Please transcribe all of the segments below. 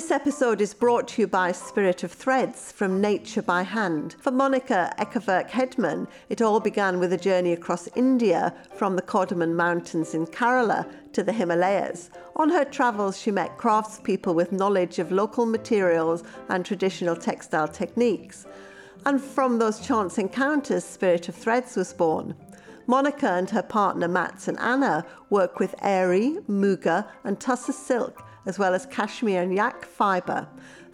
This episode is brought to you by Spirit of Threads from Nature by Hand. For Monica Eckerverk Hedman, it all began with a journey across India from the Cardamom Mountains in Kerala to the Himalayas. On her travels, she met craftspeople with knowledge of local materials and traditional textile techniques. And from those chance encounters, Spirit of Threads was born. Monica and her partner Mats and Anna work with Eri, Muga, and Tussa silk as well as cashmere and yak fibre.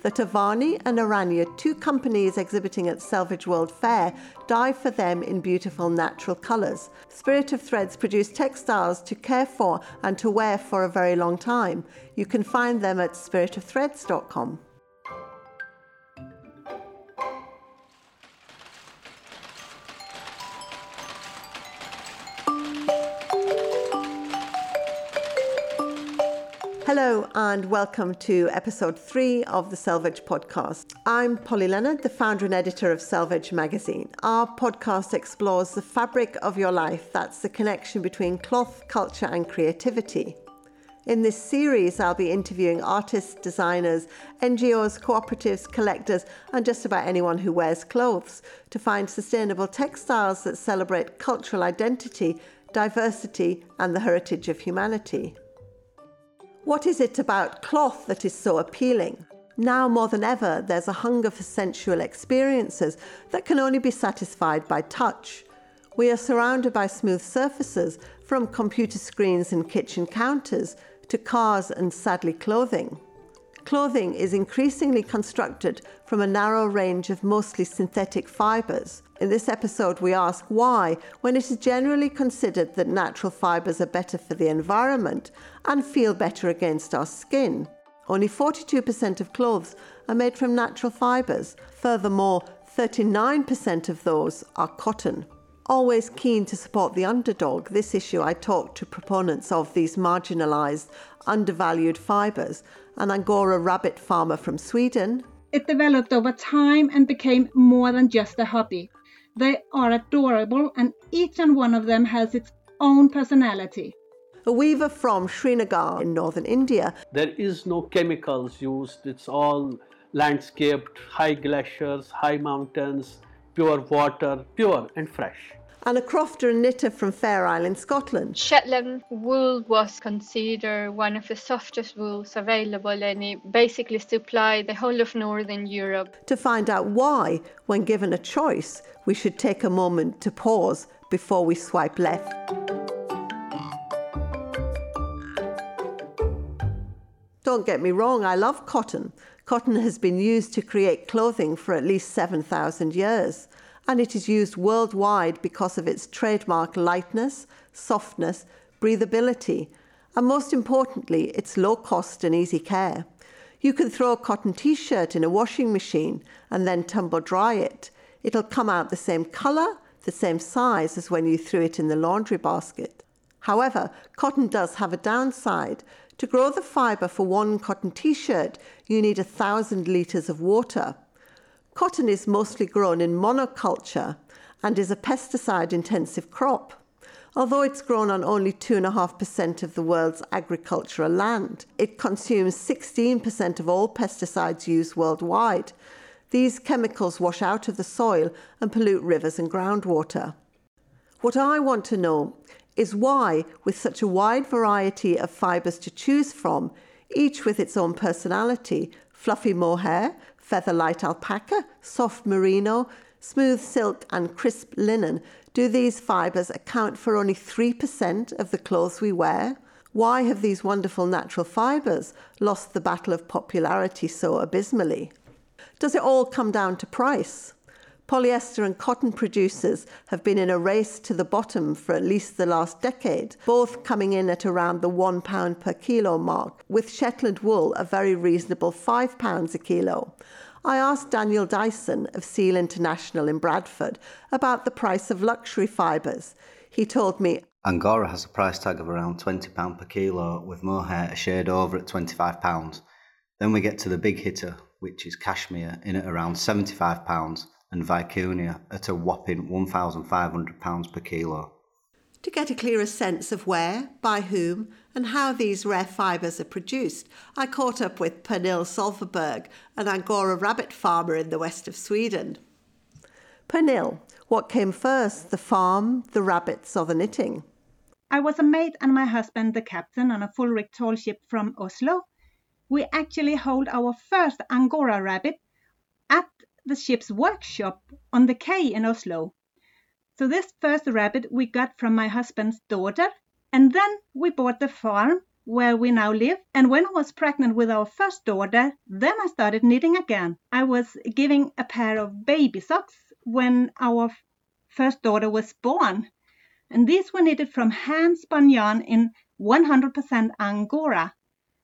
The Tavani and Aranya, two companies exhibiting at Selvedge World Fair, dye for them in beautiful natural colours. Spirit of Threads produce textiles to care for and to wear for a very long time. You can find them at spiritofthreads.com. And welcome to episode three of the Selvedge podcast. I'm Polly Leonard, the founder and editor of Selvedge magazine. Our podcast explores the fabric of your life that's the connection between cloth, culture, and creativity. In this series, I'll be interviewing artists, designers, NGOs, cooperatives, collectors, and just about anyone who wears clothes to find sustainable textiles that celebrate cultural identity, diversity, and the heritage of humanity. What is it about cloth that is so appealing? Now more than ever, there's a hunger for sensual experiences that can only be satisfied by touch. We are surrounded by smooth surfaces, from computer screens and kitchen counters to cars and sadly clothing. Clothing is increasingly constructed from a narrow range of mostly synthetic fibres. In this episode, we ask why, when it is generally considered that natural fibres are better for the environment and feel better against our skin. Only 42% of clothes are made from natural fibres. Furthermore, 39% of those are cotton. Always keen to support the underdog, this issue I talked to proponents of these marginalised, undervalued fibres an Angora rabbit farmer from Sweden. It developed over time and became more than just a hobby. They are adorable, and each and one of them has its own personality. A weaver from Srinagar in northern India. There is no chemicals used, it's all landscaped, high glaciers, high mountains, pure water, pure and fresh and a crofter and knitter from Fair Isle, in Scotland. Shetland wool was considered one of the softest wools available and it basically supplied the whole of Northern Europe. To find out why, when given a choice, we should take a moment to pause before we swipe left. Don't get me wrong, I love cotton. Cotton has been used to create clothing for at least 7,000 years and it is used worldwide because of its trademark lightness, softness, breathability, and most importantly, its low cost and easy care. You can throw a cotton t shirt in a washing machine and then tumble dry it. It'll come out the same colour, the same size as when you threw it in the laundry basket. However, cotton does have a downside. To grow the fibre for one cotton t shirt, you need a thousand litres of water. Cotton is mostly grown in monoculture and is a pesticide intensive crop. Although it's grown on only 2.5% of the world's agricultural land, it consumes 16% of all pesticides used worldwide. These chemicals wash out of the soil and pollute rivers and groundwater. What I want to know is why, with such a wide variety of fibres to choose from, each with its own personality fluffy mohair, feather light alpaca, soft merino, smooth silk, and crisp linen, do these fibres account for only 3% of the clothes we wear? Why have these wonderful natural fibres lost the battle of popularity so abysmally? Does it all come down to price? Polyester and cotton producers have been in a race to the bottom for at least the last decade, both coming in at around the £1 per kilo mark, with Shetland wool a very reasonable £5 a kilo. I asked Daniel Dyson of Seal International in Bradford about the price of luxury fibres. He told me Angora has a price tag of around £20 per kilo, with mohair a shade over at £25. Then we get to the big hitter, which is cashmere, in at around £75 and vicuña at a whopping £1,500 per kilo. To get a clearer sense of where, by whom, and how these rare fibres are produced, I caught up with Pernille Solverberg, an Angora rabbit farmer in the west of Sweden. Pernille, what came first, the farm, the rabbits, or the knitting? I was a mate and my husband the captain on a full rigged tall ship from Oslo. We actually hold our first Angora rabbit at the ship's workshop on the quay in Oslo. So this first rabbit we got from my husband's daughter, and then we bought the farm where we now live. And when I was pregnant with our first daughter, then I started knitting again. I was giving a pair of baby socks when our first daughter was born and these were knitted from hand spun yarn in 100% Angora.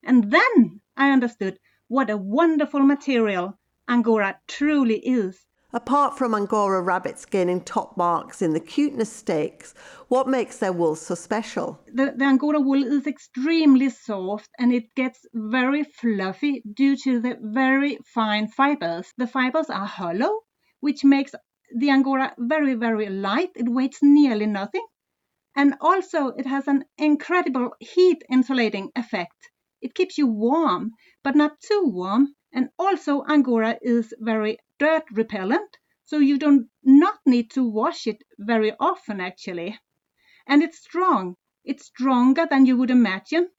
And then I understood what a wonderful material Angora truly is. Apart from Angora rabbits gaining top marks in the cuteness stakes, what makes their wool so special? The, the, Angora wool is extremely soft and it gets very fluffy due to the very fine fibers. The fibers are hollow, which makes the Angora very, very light. It weighs nearly nothing and also, it has an incredible heat insulating effect. It keeps you warm, but not too warm. And also, Angora is very dirt repellent, so you do not need to wash it very often, actually. And it's strong. It's stronger than you would imagine.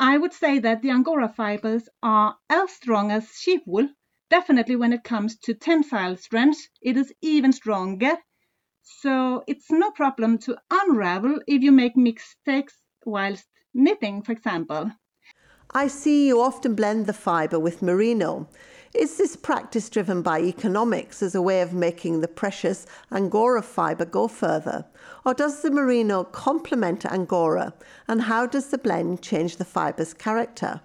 I would say that the Angora fibers are as strong as sheep wool. Definitely, when it comes to tensile strength, it is even stronger so it's no problem to unravel if you make mistakes whilst knitting, for example. I see you often blend the fibre with merino. Is this practice driven by economics as a way of making the precious Angora fibre go further? Or does the merino complement Angora? And how does the blend change the fibre's character?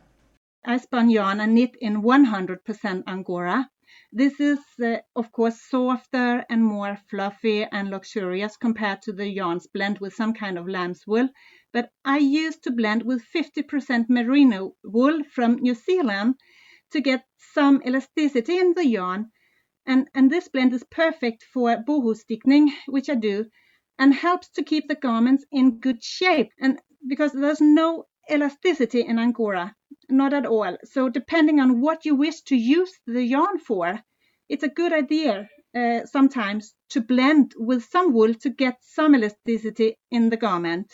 I spun yarn and knit in 100% Angora this is, uh, of course, softer and more fluffy and luxurious compared to the yarns blend with some kind of lamb's wool. But I used to blend with 50% merino wool from New Zealand to get some elasticity in the yarn. And, and this blend is perfect for Bohus stickning, which I do, and helps to keep the garments in good shape. And because there's no elasticity in Angora, not at all. So depending on what you wish to use the yarn for, it's a good idea uh, sometimes to blend with some wool to get some elasticity in the garment.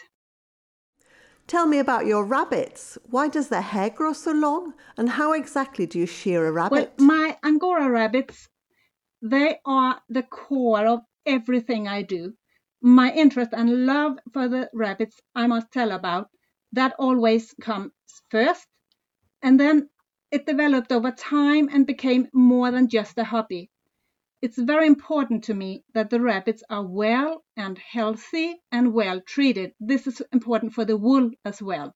Tell me about your rabbits. Why does their hair grow so long? And how exactly do you shear a rabbit? Well, my Angora rabbits, they are the core of everything I do. My interest and love for the rabbits, I must tell about, that always comes first. And then it developed over time and became more than just a hobby. It's very important to me that the rabbits are well and healthy and well treated. This is important for the wool as well.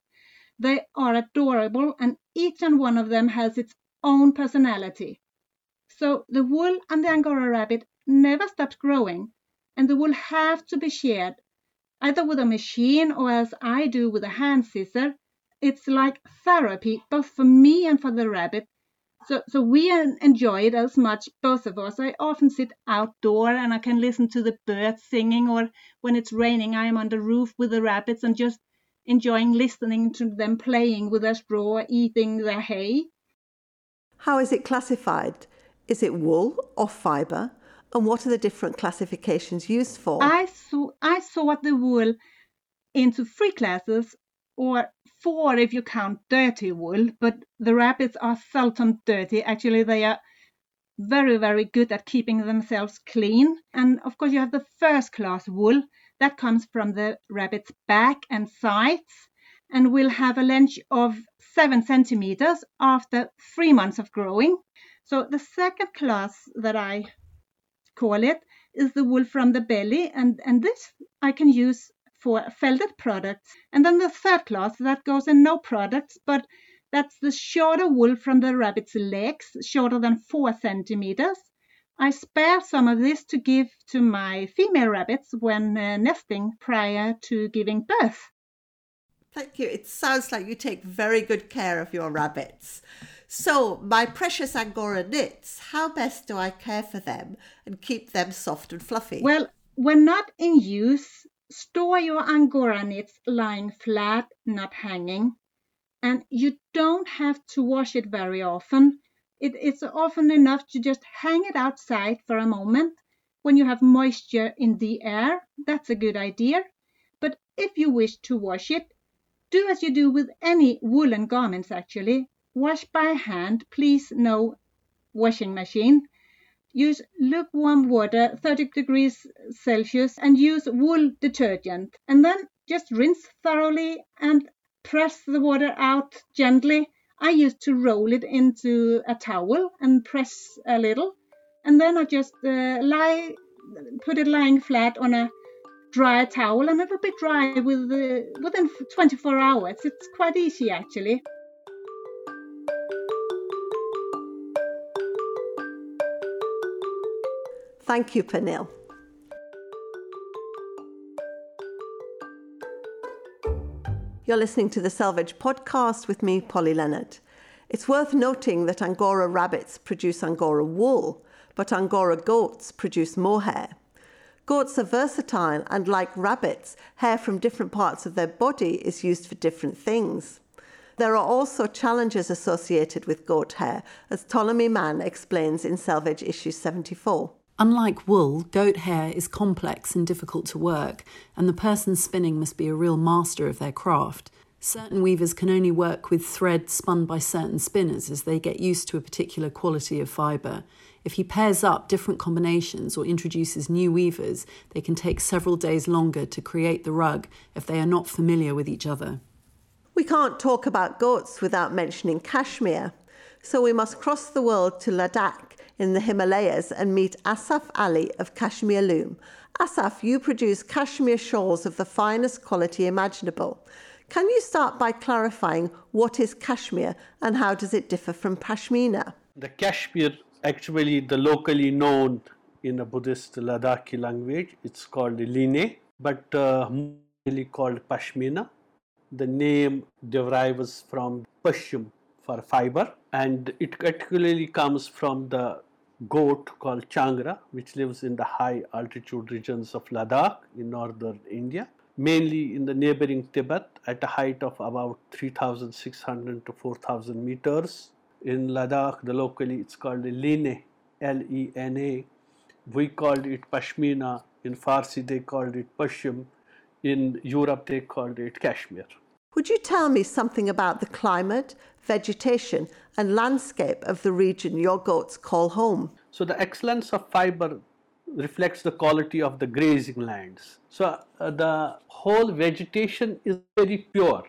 They are adorable and each and one of them has its own personality. So the wool and the Angora rabbit never stops growing and the wool have to be sheared either with a machine or as I do with a hand scissor. It's like therapy, both for me and for the rabbit. So, so we enjoy it as much, both of us. I often sit outdoor and I can listen to the birds singing, or when it's raining, I am on the roof with the rabbits and just enjoying listening to them playing with their straw, eating their hay. How is it classified? Is it wool or fibre? And what are the different classifications used for? I saw I sort the wool into three classes, or four if you count dirty wool. But the rabbits are seldom dirty. Actually, they are very very good at keeping themselves clean. And of course, you have the first class wool that comes from the rabbit's back and sides, and will have a length of seven centimeters after three months of growing. So the second class that I call it, is the wool from the belly, and, and this I can use for felted products. And then the third class that goes in no products, but that's the shorter wool from the rabbit's legs, shorter than four centimeters. I spare some of this to give to my female rabbits when uh, nesting prior to giving birth. Thank you. It sounds like you take very good care of your rabbits. So, my precious Angora knits, how best do I care for them and keep them soft and fluffy? Well, when not in use, store your Angora knits lying flat, not hanging. And you don't have to wash it very often. It, it's often enough to just hang it outside for a moment when you have moisture in the air. That's a good idea. But if you wish to wash it, do as you do with any woolen garments actually. Wash by hand, please no washing machine. Use lukewarm water, 30 degrees Celsius, and use wool detergent. And then just rinse thoroughly and press the water out gently. I used to roll it into a towel and press a little. And then I just uh, lie, put it lying flat on a dry towel and it'll be dry with, uh, within 24 hours. It's quite easy actually. Thank you, Pernille. You're listening to the Selvedge podcast with me, Polly Leonard. It's worth noting that Angora rabbits produce Angora wool, but Angora goats produce mohair. Goats are versatile, and like rabbits, hair from different parts of their body is used for different things. There are also challenges associated with goat hair, as Ptolemy Mann explains in Selvedge issue 74. Unlike wool, goat hair is complex and difficult to work, and the person spinning must be a real master of their craft. Certain weavers can only work with thread spun by certain spinners as they get used to a particular quality of fibre. If he pairs up different combinations or introduces new weavers, they can take several days longer to create the rug if they are not familiar with each other. We can't talk about goats without mentioning cashmere, so we must cross the world to Ladakh in the Himalayas and meet Asaf Ali of Kashmir Loom. Asaf, you produce cashmere shawls of the finest quality imaginable. Can you start by clarifying what is cashmere and how does it differ from pashmina? The cashmere, actually, the locally known in a Buddhist Ladakhi language, it's called line, but uh, really called pashmina. The name derives from pashum for fiber, and it particularly comes from the goat called Changra, which lives in the high altitude regions of Ladakh in northern India, mainly in the neighboring Tibet at a height of about 3,600 to 4,000 meters. In Ladakh, the locally it's called Lene, L-E-N-A. We called it Pashmina. In Farsi, they called it Pashim. In Europe, they called it Kashmir. Would you tell me something about the climate, vegetation, and landscape of the region your goats call home? So, the excellence of fiber reflects the quality of the grazing lands. So, uh, the whole vegetation is very pure.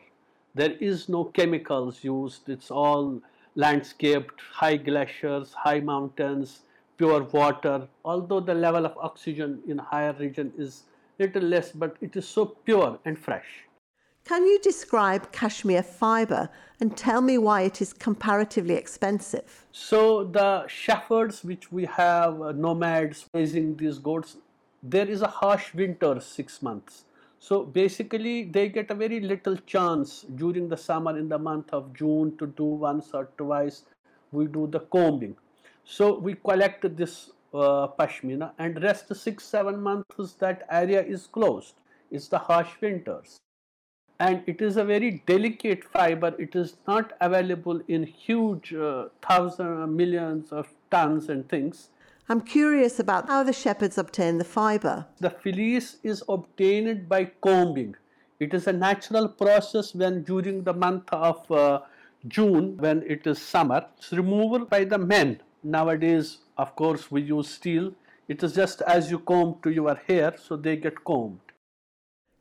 There is no chemicals used, it's all landscaped, high glaciers, high mountains, pure water. Although the level of oxygen in higher region is little less, but it is so pure and fresh. Can you describe cashmere fibre and tell me why it is comparatively expensive? So, the shepherds, which we have, uh, nomads raising these goats, there is a harsh winter, six months. So, basically, they get a very little chance during the summer in the month of June to do once or twice. We do the combing. So, we collect this uh, pashmina, and rest six, seven months that area is closed. It's the harsh winters and it is a very delicate fiber. It is not available in huge uh, thousands, millions of tons and things. I'm curious about how the shepherds obtain the fiber. The fleece is obtained by combing. It is a natural process when during the month of uh, June, when it is summer, it's removal by the men. Nowadays, of course, we use steel. It is just as you comb to your hair, so they get combed.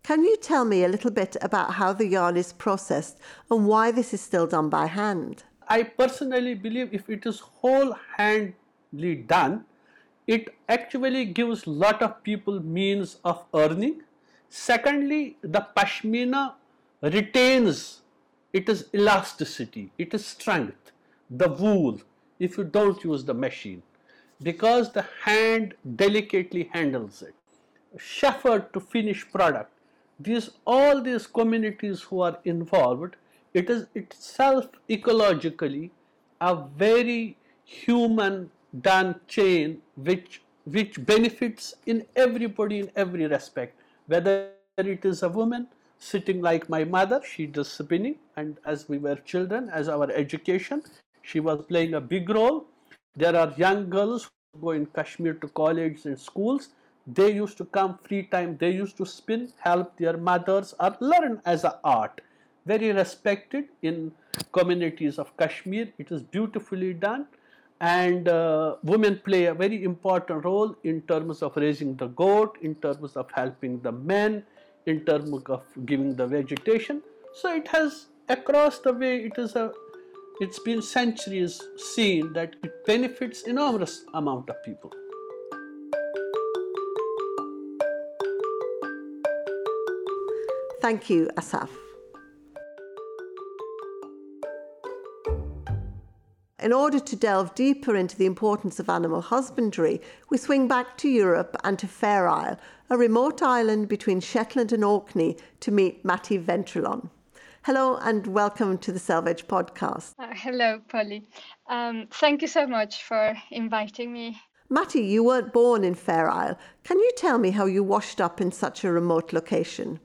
Can you tell me a little bit about how the yarn is processed and why this is still done by hand? I personally believe if it is whole handly done, it actually gives lot of people means of earning. Secondly, the pashmina retains it is elasticity, it is strength, the wool if you don't use the machine because the hand delicately handles it. Shepherd to finish product these all these communities who are involved it is itself ecologically a very human done chain which which benefits in everybody in every respect whether it is a woman sitting like my mother, she does spinning, and as we were children, as our education, she was playing a big role. There are young girls who go in Kashmir to colleges and schools. They used to come free time, they used to spin, help their mothers, or learn as an art. Very respected in communities of Kashmir. It is beautifully done and uh, women play a very important role in terms of raising the goat, in terms of helping the men, in terms of giving the vegetation. So it has across the way it is a it's been centuries seen that it benefits enormous amount of people. Thank you, Asaf. In order to delve deeper into the importance of animal husbandry, we swing back to Europe and to Fair Isle, a remote island between Shetland and Orkney, to meet Mati Ventrillon. Hello and welcome to the Selvedge podcast. Uh, hello, Polly. Um, thank you so much for inviting me. Mati, you weren't born in Fair Isle. Can you tell me how you washed up in such a remote location?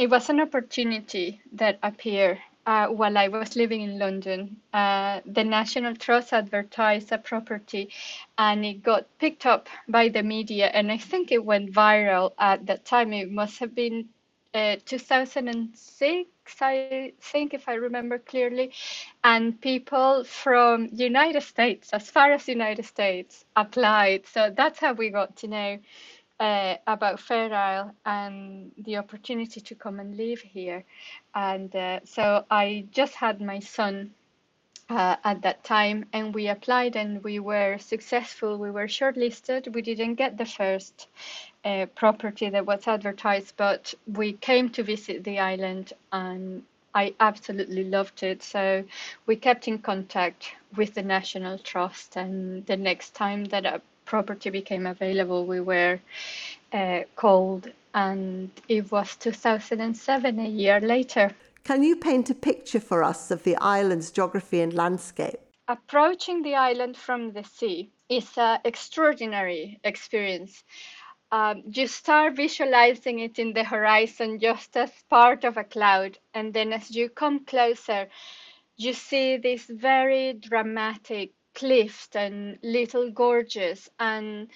It was an opportunity that appeared uh, while I was living in London, uh, the National Trust advertised a property and it got picked up by the media. And I think it went viral at that time. It must have been uh, 2006, I think, if I remember clearly. And people from United States, as far as United States, applied. So that's how we got to know uh, about Fair Isle and the opportunity to come and live here. And uh, so I just had my son uh, at that time, and we applied and we were successful. We were shortlisted. We didn't get the first uh, property that was advertised, but we came to visit the island and I absolutely loved it. So we kept in contact with the National Trust, and the next time that a property became available, we were uh, called, and it was 2007, a year later. Can you paint a picture for us of the island's geography and landscape? Approaching the island from the sea is an extraordinary experience. Um, you start visualizing it in the horizon just as part of a cloud, and then as you come closer, you see this very dramatic cliffs and little gorges and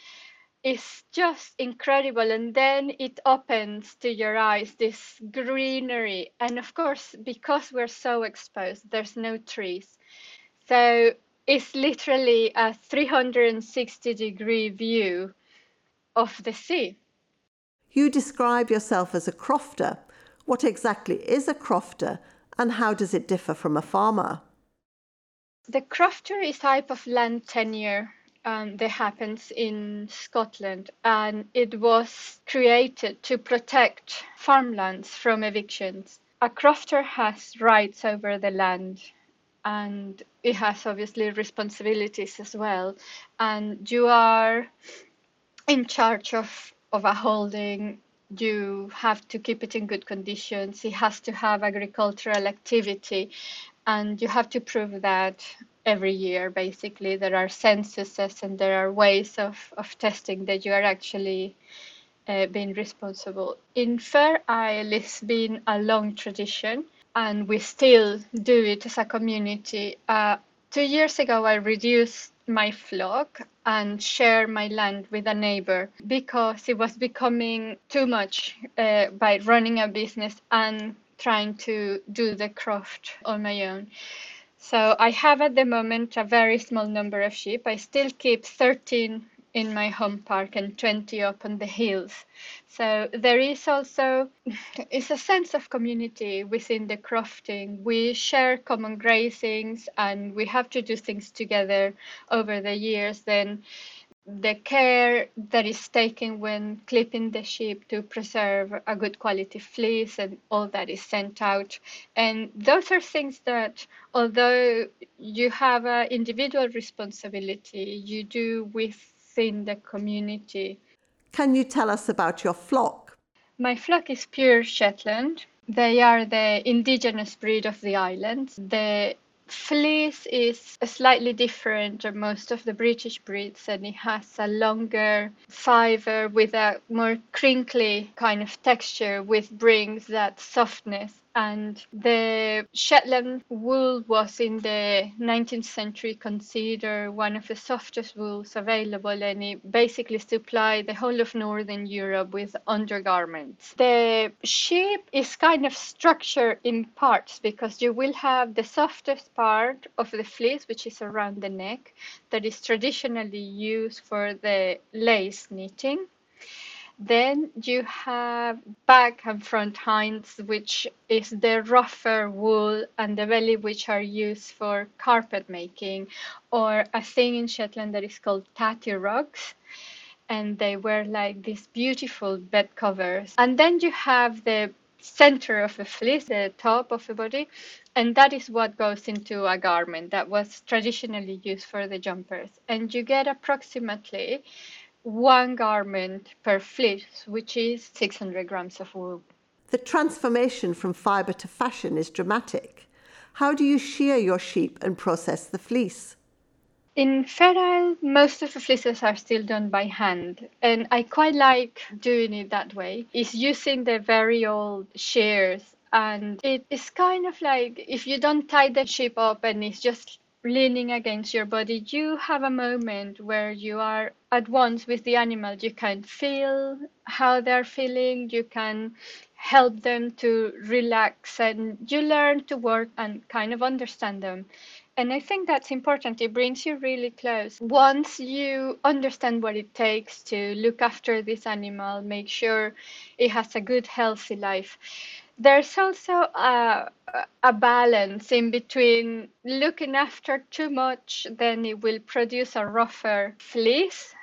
it's just incredible. And then it opens to your eyes this greenery. And of course because we're so exposed there's no trees. So it's literally a 360 degree view of the sea. You describe yourself as a crofter. What exactly is a crofter and how does it differ from a farmer the crofter is type of land tenure um, that happens in Scotland, and it was created to protect farmlands from evictions. A crofter has rights over the land, and it has obviously responsibilities as well. And you are in charge of of a holding. You have to keep it in good conditions. It has to have agricultural activity, and you have to prove that every year basically there are censuses and there are ways of, of testing that you are actually uh, being responsible. In fair isle it's been a long tradition and we still do it as a community. Uh, two years ago i reduced my flock and share my land with a neighbor because it was becoming too much uh, by running a business and trying to do the craft on my own. So I have at the moment a very small number of sheep. I still keep 13 in my home park and 20 up on the hills. So there is also it's a sense of community within the crofting. We share common grazings and we have to do things together over the years. Then the care that is taken when clipping the sheep to preserve a good quality fleece and all that is sent out. And those are things that although you have an individual responsibility you do within the community. Can you tell us about your flock? My flock is pure shetland. They are the indigenous breed of the island. The fleece is slightly different than most of the British breeds and it has a longer fiber with a more crinkly kind of texture which brings that softness and the Shetland wool was in the 19th century considered one of the softest wools available and it basically supplied the whole of northern Europe with undergarments. The sheep is kind of structured in parts because you will have the softest part of the fleece which is around the neck that is traditionally used for the lace knitting then you have back and front hinds, which is the rougher wool and the belly, which are used for carpet making, or a thing in Shetland that is called taatit rugs. And they were like these beautiful bed covers. And then you have the center of the fleece, the top of the body, and that is what goes into a garment that was traditionally used for the jumpers. And you get approximately one garment per fleece, which is 600 grams of wool. The transformation from fibre to fashion is dramatic. How do you shear your sheep and process the fleece? In Isle, most of the fleeces are still done by hand, and I quite like doing it that way. Is using the very old shears, and it is kind of like if you don't tie the sheep up and it's just leaning against your body, you have a moment where you are at once with the animal. You can feel how they're feeling, you can help them to relax, and you learn to work and kind of understand them. And I think that's important. It brings you really close. Once you understand what it takes to look after this animal, make sure it has a good, healthy life there's also a, a balance in between looking after too much, then it will produce a rougher fleece,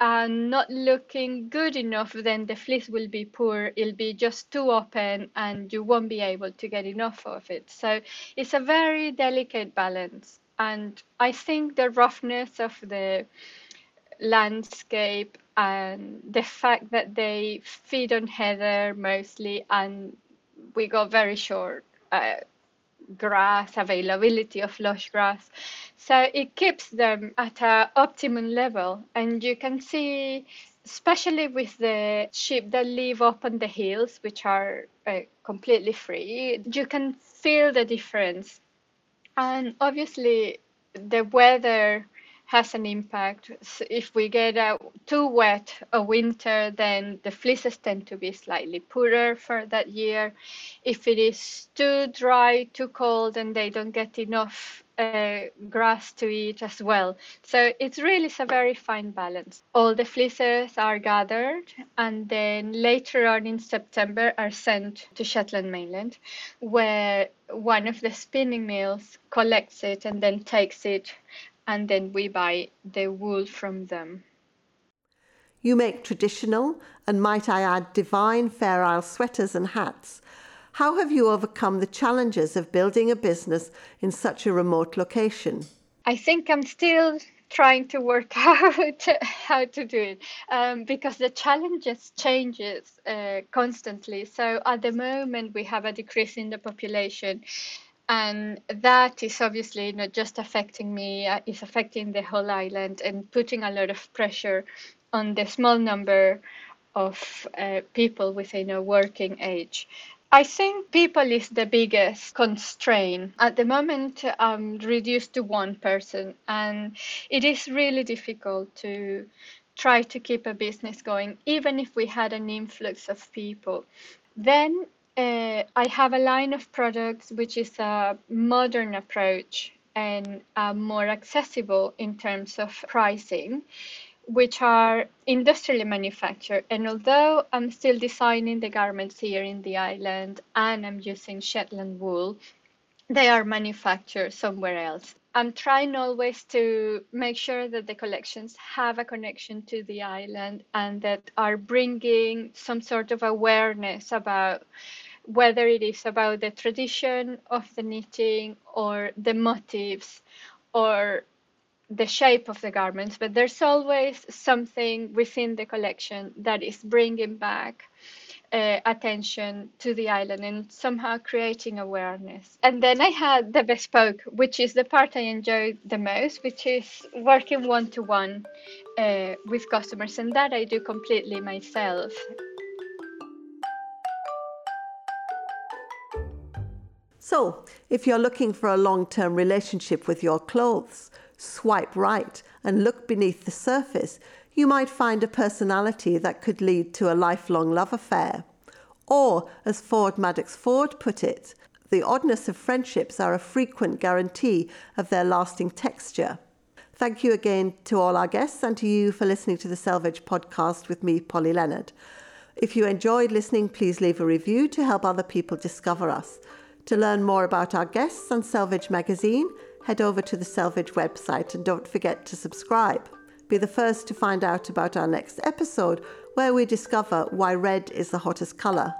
and not looking good enough, then the fleece will be poor. It'll be just too open, and you won't be able to get enough of it. So it's a very delicate balance. And I think the roughness of the landscape and the fact that they feed on heather mostly and we got very short uh, grass availability of lush grass. So it keeps them at an optimum level. And you can see especially with the sheep that live up on the hills which are uh, completely free you can feel the difference. And obviously the weather has an impact. So if we get too wet a winter, then the fleeces tend to be slightly poorer for that year. If it is too dry, too cold, and they don't get enough uh, grass to eat as well. So it's really a very fine balance. All the fleeces are gathered and then later on in September are sent to Shetland mainland where one of the spinning mills collects it and then takes it and then we buy the wool from them. You make traditional and, might I add, divine Fair Isle sweaters and hats. How have you overcome the challenges of building a business in such a remote location? I think I'm still trying to work out how to do it um, because the challenges changes uh, constantly so at the moment we have a decrease in the population and that is obviously not just affecting me uh, it's affecting the whole island and putting a lot of pressure on the small number of uh, people within a working age I think people is the biggest constraint. At the moment, I'm reduced to one person, and it is really difficult to try to keep a business going, even if we had an influx of people. Then uh, I have a line of products which is a modern approach and uh, more accessible in terms of pricing, which are industrially manufactured. And although I'm still designing the garments here in the island and I'm using Shetland wool, they are manufactured somewhere else. I'm trying always to make sure that the collections have a connection to the island and that are bringing some sort of awareness about whether it is about the tradition of the knitting or the motifs or the shape of the garments, but there's always something within the collection that is bringing back uh, attention to the island and somehow creating awareness. And then I had the bespoke, which is the part I enjoy the most, which is working one to one with customers, and that I do completely myself. So, if you're looking for a long term relationship with your clothes, swipe right and look beneath the surface you might find a personality that could lead to a lifelong love affair. Or, as Ford Madox Ford put it, the oddness of friendships are a frequent guarantee of their lasting texture. Thank you again to all our guests and to you for listening to the Selvedge podcast with me, Polly Leonard. If you enjoyed listening, please leave a review to help other people discover us. To learn more about our guests and Selvedge magazine, head over to the Selvedge website and don't forget to subscribe. Be the first to find out about our next episode, where we discover why red is the hottest colour